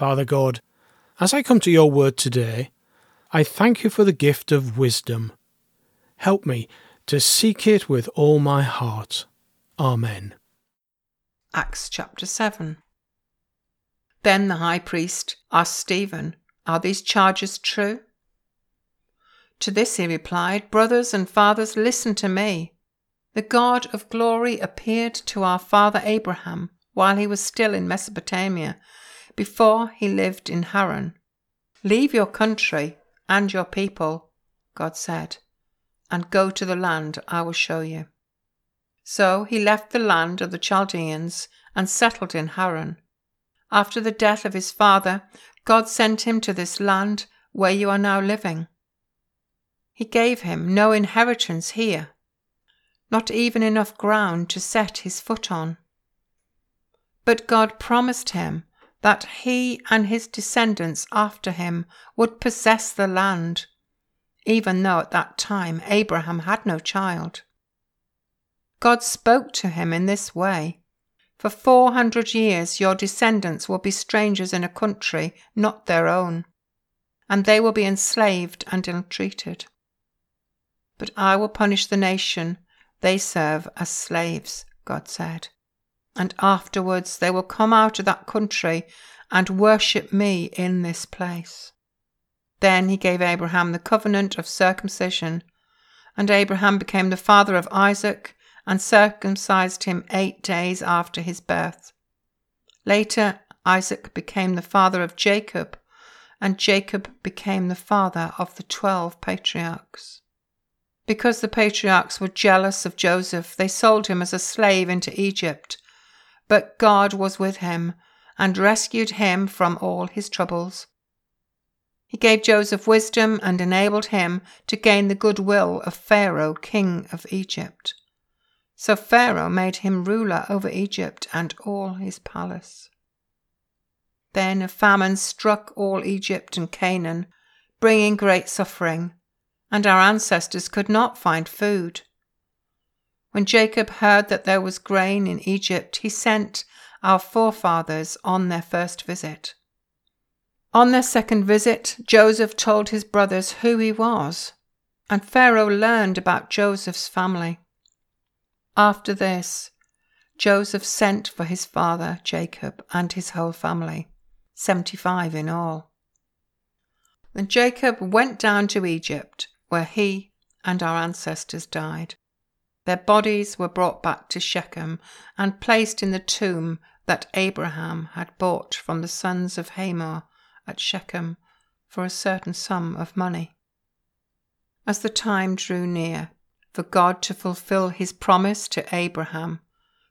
Father God, as I come to your word today, I thank you for the gift of wisdom. Help me to seek it with all my heart. Amen. Acts chapter 7. Then the high priest asked Stephen, Are these charges true? To this he replied, Brothers and fathers, listen to me. The God of glory appeared to our father Abraham while he was still in Mesopotamia before he lived in Haran. Leave your country and your people, God said, and go to the land I will show you. So he left the land of the Chaldeans and settled in Haran. After the death of his father, God sent him to this land where you are now living. He gave him no inheritance here, not even enough ground to set his foot on. But God promised him that he and his descendants after him would possess the land, even though at that time Abraham had no child. God spoke to him in this way For four hundred years your descendants will be strangers in a country not their own, and they will be enslaved and ill treated. But I will punish the nation they serve as slaves, God said and afterwards they will come out of that country and worship me in this place. Then he gave Abraham the covenant of circumcision, and Abraham became the father of Isaac and circumcised him eight days after his birth. Later, Isaac became the father of Jacob, and Jacob became the father of the twelve patriarchs. Because the patriarchs were jealous of Joseph, they sold him as a slave into Egypt but God was with him and rescued him from all his troubles. He gave Joseph wisdom and enabled him to gain the goodwill of Pharaoh, king of Egypt. So Pharaoh made him ruler over Egypt and all his palace. Then a famine struck all Egypt and Canaan, bringing great suffering, and our ancestors could not find food. When Jacob heard that there was grain in Egypt, he sent our forefathers on their first visit. On their second visit, Joseph told his brothers who he was, and Pharaoh learned about Joseph's family. After this, Joseph sent for his father Jacob and his whole family, seventy five in all. Then Jacob went down to Egypt, where he and our ancestors died. Their bodies were brought back to Shechem and placed in the tomb that Abraham had bought from the sons of Hamor at Shechem for a certain sum of money. As the time drew near for God to fulfill his promise to Abraham,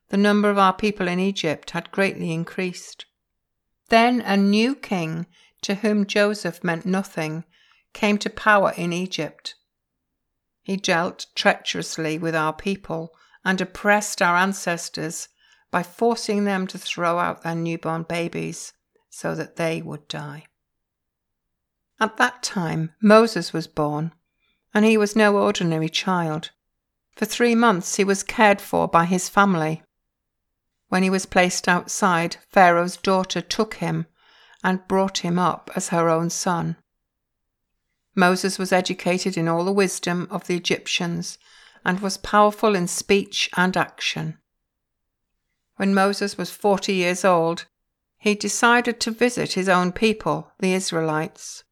the number of our people in Egypt had greatly increased. Then a new king, to whom Joseph meant nothing, came to power in Egypt he dealt treacherously with our people and oppressed our ancestors by forcing them to throw out their newborn babies so that they would die. At that time, Moses was born, and he was no ordinary child. For three months he was cared for by his family. When he was placed outside, Pharaoh's daughter took him and brought him up as her own son. Moses was educated in all the wisdom of the Egyptians and was powerful in speech and action. when Moses was 40 years old, he decided to visit his own people, the Israelites.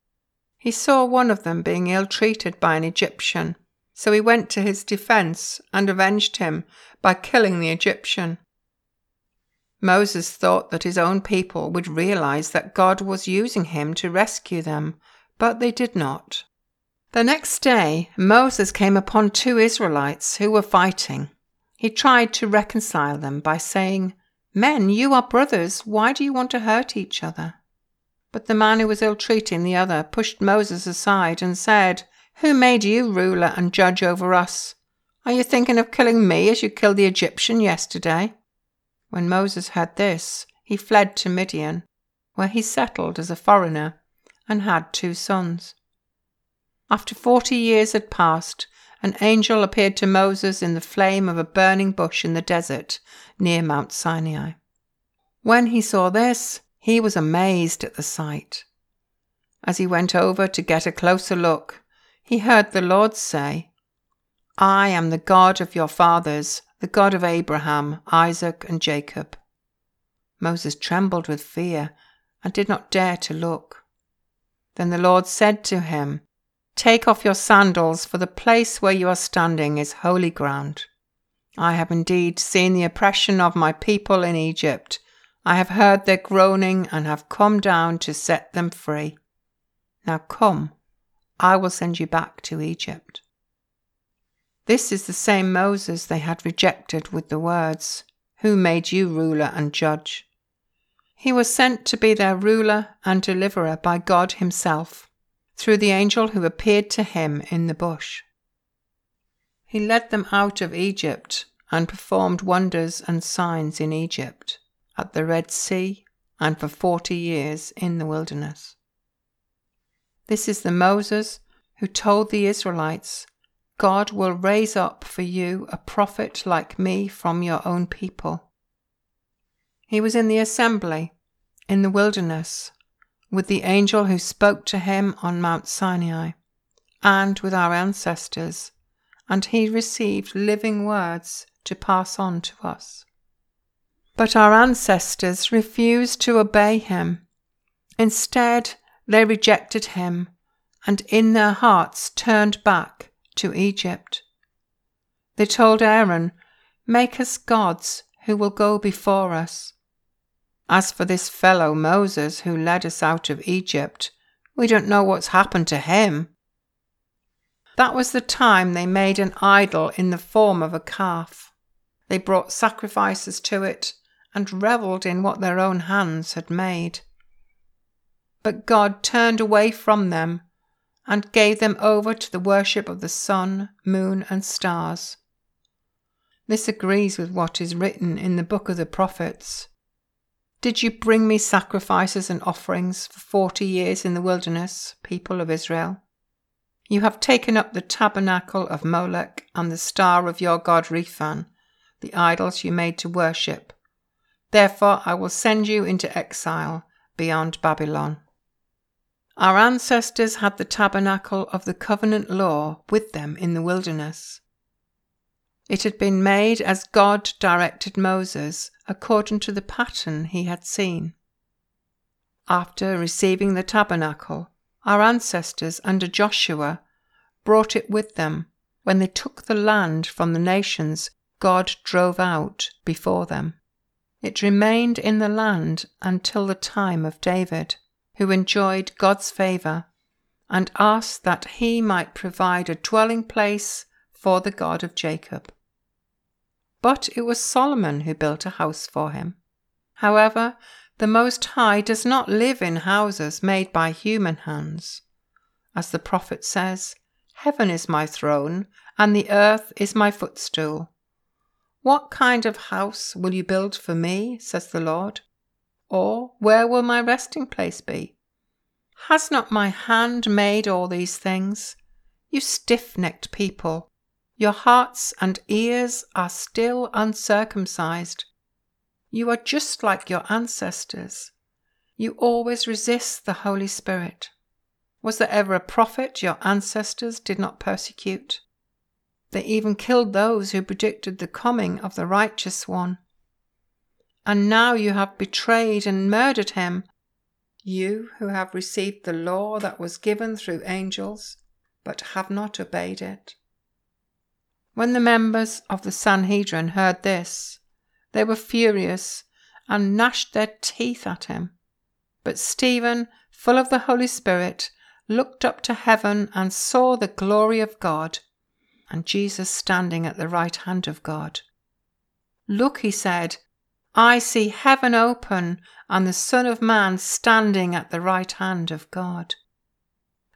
He saw one of them being ill treated by an Egyptian, so he went to his defense and avenged him by killing the Egyptian. Moses thought that his own people would realize that God was using him to rescue them, but they did not. The next day, Moses came upon two Israelites who were fighting. He tried to reconcile them by saying, Men, you are brothers. Why do you want to hurt each other? But the man who was ill treating the other pushed Moses aside and said, Who made you ruler and judge over us? Are you thinking of killing me as you killed the Egyptian yesterday? When Moses heard this, he fled to Midian, where he settled as a foreigner and had two sons. After forty years had passed, an angel appeared to Moses in the flame of a burning bush in the desert near Mount Sinai. When he saw this, he was amazed at the sight. As he went over to get a closer look, he heard the Lord say, I am the God of your fathers, the God of Abraham, Isaac, and Jacob. Moses trembled with fear and did not dare to look. Then the Lord said to him, Take off your sandals, for the place where you are standing is holy ground. I have indeed seen the oppression of my people in Egypt. I have heard their groaning and have come down to set them free. Now come, I will send you back to Egypt. This is the same Moses they had rejected with the words, Who made you ruler and judge? He was sent to be their ruler and deliverer by God Himself, through the angel who appeared to him in the bush. He led them out of Egypt and performed wonders and signs in Egypt, at the Red Sea, and for forty years in the wilderness. This is the Moses who told the Israelites God will raise up for you a prophet like me from your own people. He was in the assembly, in the wilderness, with the angel who spoke to him on Mount Sinai, and with our ancestors, and he received living words to pass on to us. But our ancestors refused to obey him. Instead, they rejected him and in their hearts turned back to Egypt. They told Aaron, Make us gods who will go before us. As for this fellow Moses who led us out of Egypt, we don't know what's happened to him. That was the time they made an idol in the form of a calf. They brought sacrifices to it and revelled in what their own hands had made. But God turned away from them and gave them over to the worship of the sun, moon, and stars. This agrees with what is written in the book of the prophets. Did you bring me sacrifices and offerings for forty years in the wilderness, people of Israel? You have taken up the tabernacle of Molech and the star of your god Rephan, the idols you made to worship. Therefore I will send you into exile beyond Babylon. Our ancestors had the tabernacle of the covenant law with them in the wilderness. It had been made as God directed Moses according to the pattern he had seen. After receiving the tabernacle, our ancestors under Joshua brought it with them when they took the land from the nations God drove out before them. It remained in the land until the time of David who enjoyed God's favour and asked that he might provide a dwelling place for the God of Jacob. But it was Solomon who built a house for him. However, the Most High does not live in houses made by human hands. As the prophet says, Heaven is my throne, and the earth is my footstool. What kind of house will you build for me, says the Lord? Or where will my resting place be? Has not my hand made all these things? You stiff necked people, your hearts and ears are still uncircumcised. You are just like your ancestors. You always resist the Holy Spirit. Was there ever a prophet your ancestors did not persecute? They even killed those who predicted the coming of the righteous one. and now you have betrayed and murdered him. You who have received the law that was given through angels, but have not obeyed it. When the members of the Sanhedrin heard this, they were furious and gnashed their teeth at him. But Stephen, full of the Holy Spirit, looked up to heaven and saw the glory of God, and Jesus standing at the right hand of God. Look, he said, I see heaven open and the Son of Man standing at the right hand of God.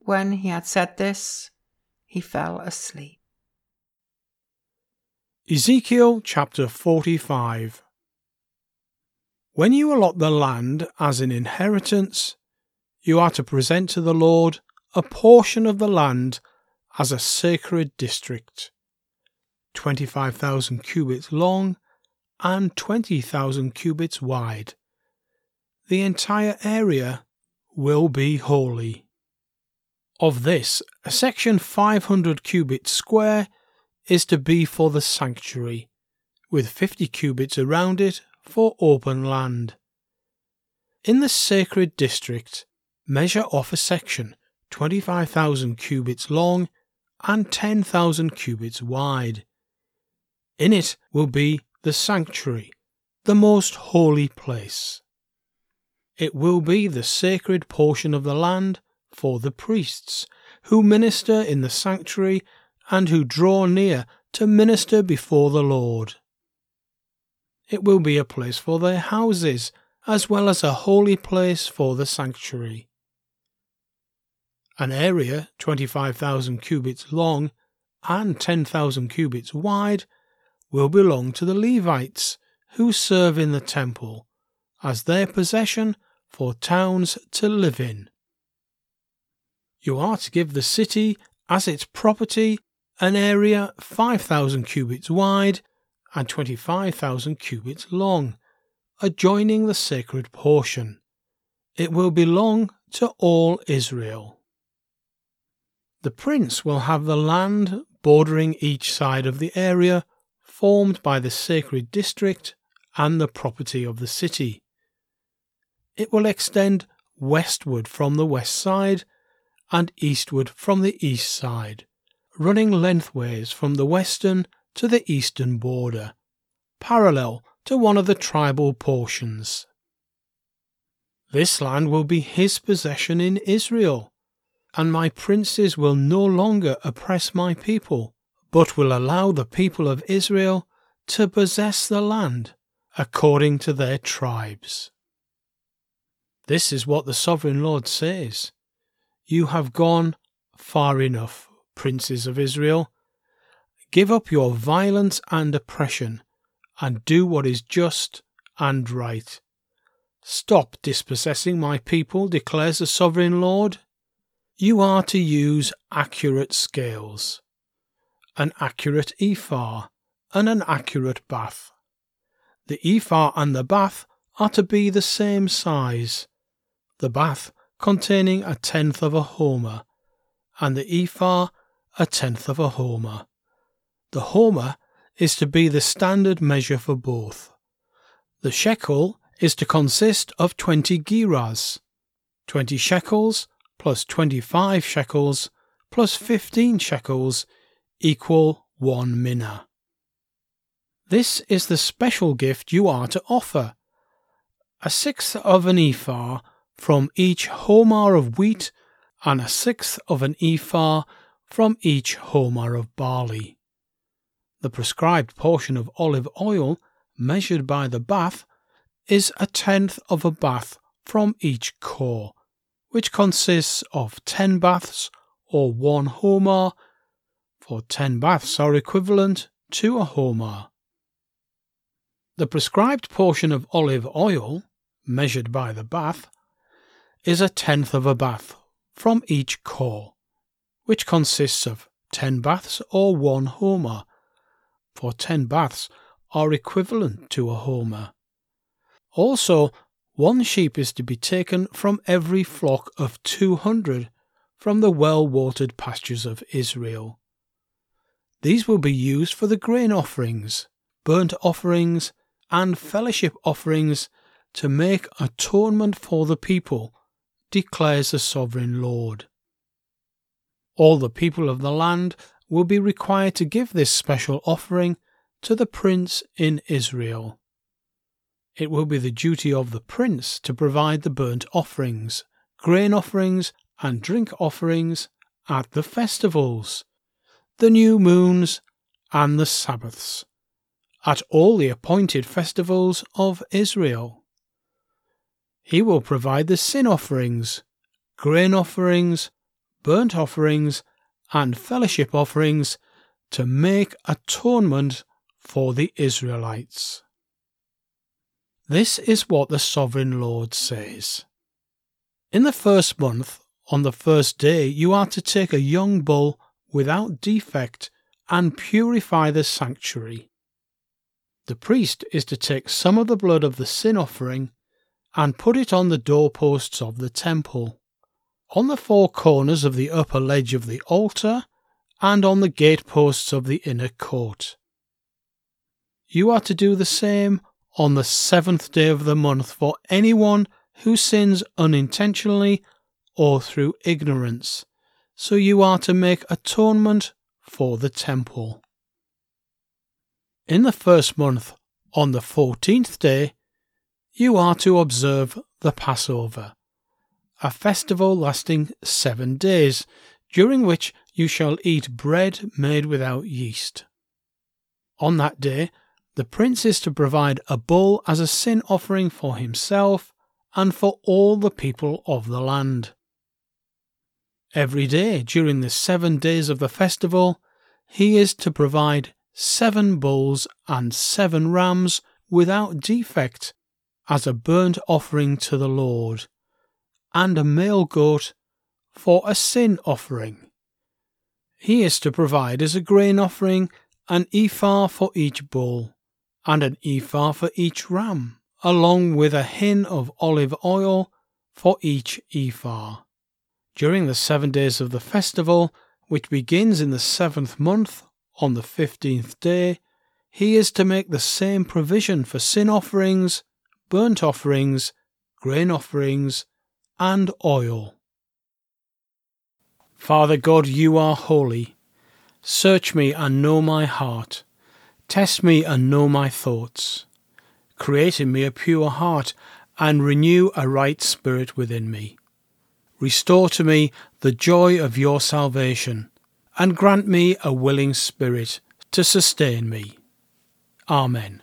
When he had said this, he fell asleep. Ezekiel chapter 45 When you allot the land as an inheritance, you are to present to the Lord a portion of the land as a sacred district, 25,000 cubits long and 20,000 cubits wide. The entire area will be holy. Of this, a section 500 cubits square is to be for the sanctuary, with 50 cubits around it for open land. In the sacred district, measure off a section 25,000 cubits long and 10,000 cubits wide. In it will be the sanctuary, the most holy place. It will be the sacred portion of the land for the priests, who minister in the sanctuary and who draw near to minister before the Lord. It will be a place for their houses, as well as a holy place for the sanctuary. An area 25,000 cubits long and 10,000 cubits wide will belong to the Levites who serve in the temple as their possession for towns to live in. You are to give the city as its property an area 5,000 cubits wide and 25,000 cubits long, adjoining the sacred portion. It will belong to all Israel. The prince will have the land bordering each side of the area formed by the sacred district and the property of the city. It will extend westward from the west side and eastward from the east side, running lengthways from the western to the eastern border, parallel to one of the tribal portions. This land will be his possession in Israel, and my princes will no longer oppress my people, but will allow the people of Israel to possess the land according to their tribes. This is what the sovereign Lord says You have gone far enough, princes of Israel. Give up your violence and oppression, and do what is just and right. Stop dispossessing my people, declares the sovereign Lord. You are to use accurate scales an accurate ephah, and an accurate bath. The ephah and the bath are to be the same size, the bath containing a tenth of a homer, and the ephah a tenth of a homer. The homer is to be the standard measure for both. The shekel is to consist of twenty gerahs, twenty shekels plus twenty five shekels plus fifteen shekels equal one mina. This is the special gift you are to offer. A sixth of an ephah from each homer of wheat, and a sixth of an ephah from each homer of barley. The prescribed portion of olive oil, measured by the bath, is a tenth of a bath from each cor, which consists of ten baths or one homer for ten baths are equivalent to a homer. The prescribed portion of olive oil, measured by the bath, is a tenth of a bath from each cor, which consists of ten baths or one homer, for ten baths are equivalent to a homer. Also, one sheep is to be taken from every flock of two hundred from the well watered pastures of Israel. These will be used for the grain offerings, burnt offerings, and fellowship offerings to make atonement for the people, declares the sovereign Lord. All the people of the land will be required to give this special offering to the prince in Israel. It will be the duty of the prince to provide the burnt offerings, grain offerings, and drink offerings at the festivals, the new moons, and the Sabbaths, at all the appointed festivals of Israel. He will provide the sin offerings, grain offerings, burnt offerings, and fellowship offerings to make atonement for the Israelites. This is what the Sovereign Lord says. In the first month, on the first day, you are to take a young bull without defect and purify the sanctuary. The priest is to take some of the blood of the sin offering and put it on the doorposts of the temple, on the four corners of the upper ledge of the altar, and on the gateposts of the inner court. You are to do the same on the seventh day of the month for anyone who sins unintentionally or through ignorance. So you are to make atonement for the temple. In the first month, on the fourteenth day, you are to observe the Passover, a festival lasting seven days, during which you shall eat bread made without yeast. On that day, the prince is to provide a bull as a sin offering for himself and for all the people of the land. Every day during the seven days of the festival, he is to provide seven bulls and seven rams without defect as a burnt offering to the Lord, and a male goat for a sin offering. He is to provide as a grain offering an ephah for each bull, and an ephah for each ram, along with a hin of olive oil for each ephah. During the seven days of the festival, which begins in the seventh month on the fifteenth day, he is to make the same provision for sin offerings, burnt offerings, grain offerings, and oil. Father God, you are holy. Search me and know my heart. Test me and know my thoughts. Create in me a pure heart and renew a right spirit within me. Restore to me the joy of your salvation, and grant me a willing spirit to sustain me. Amen.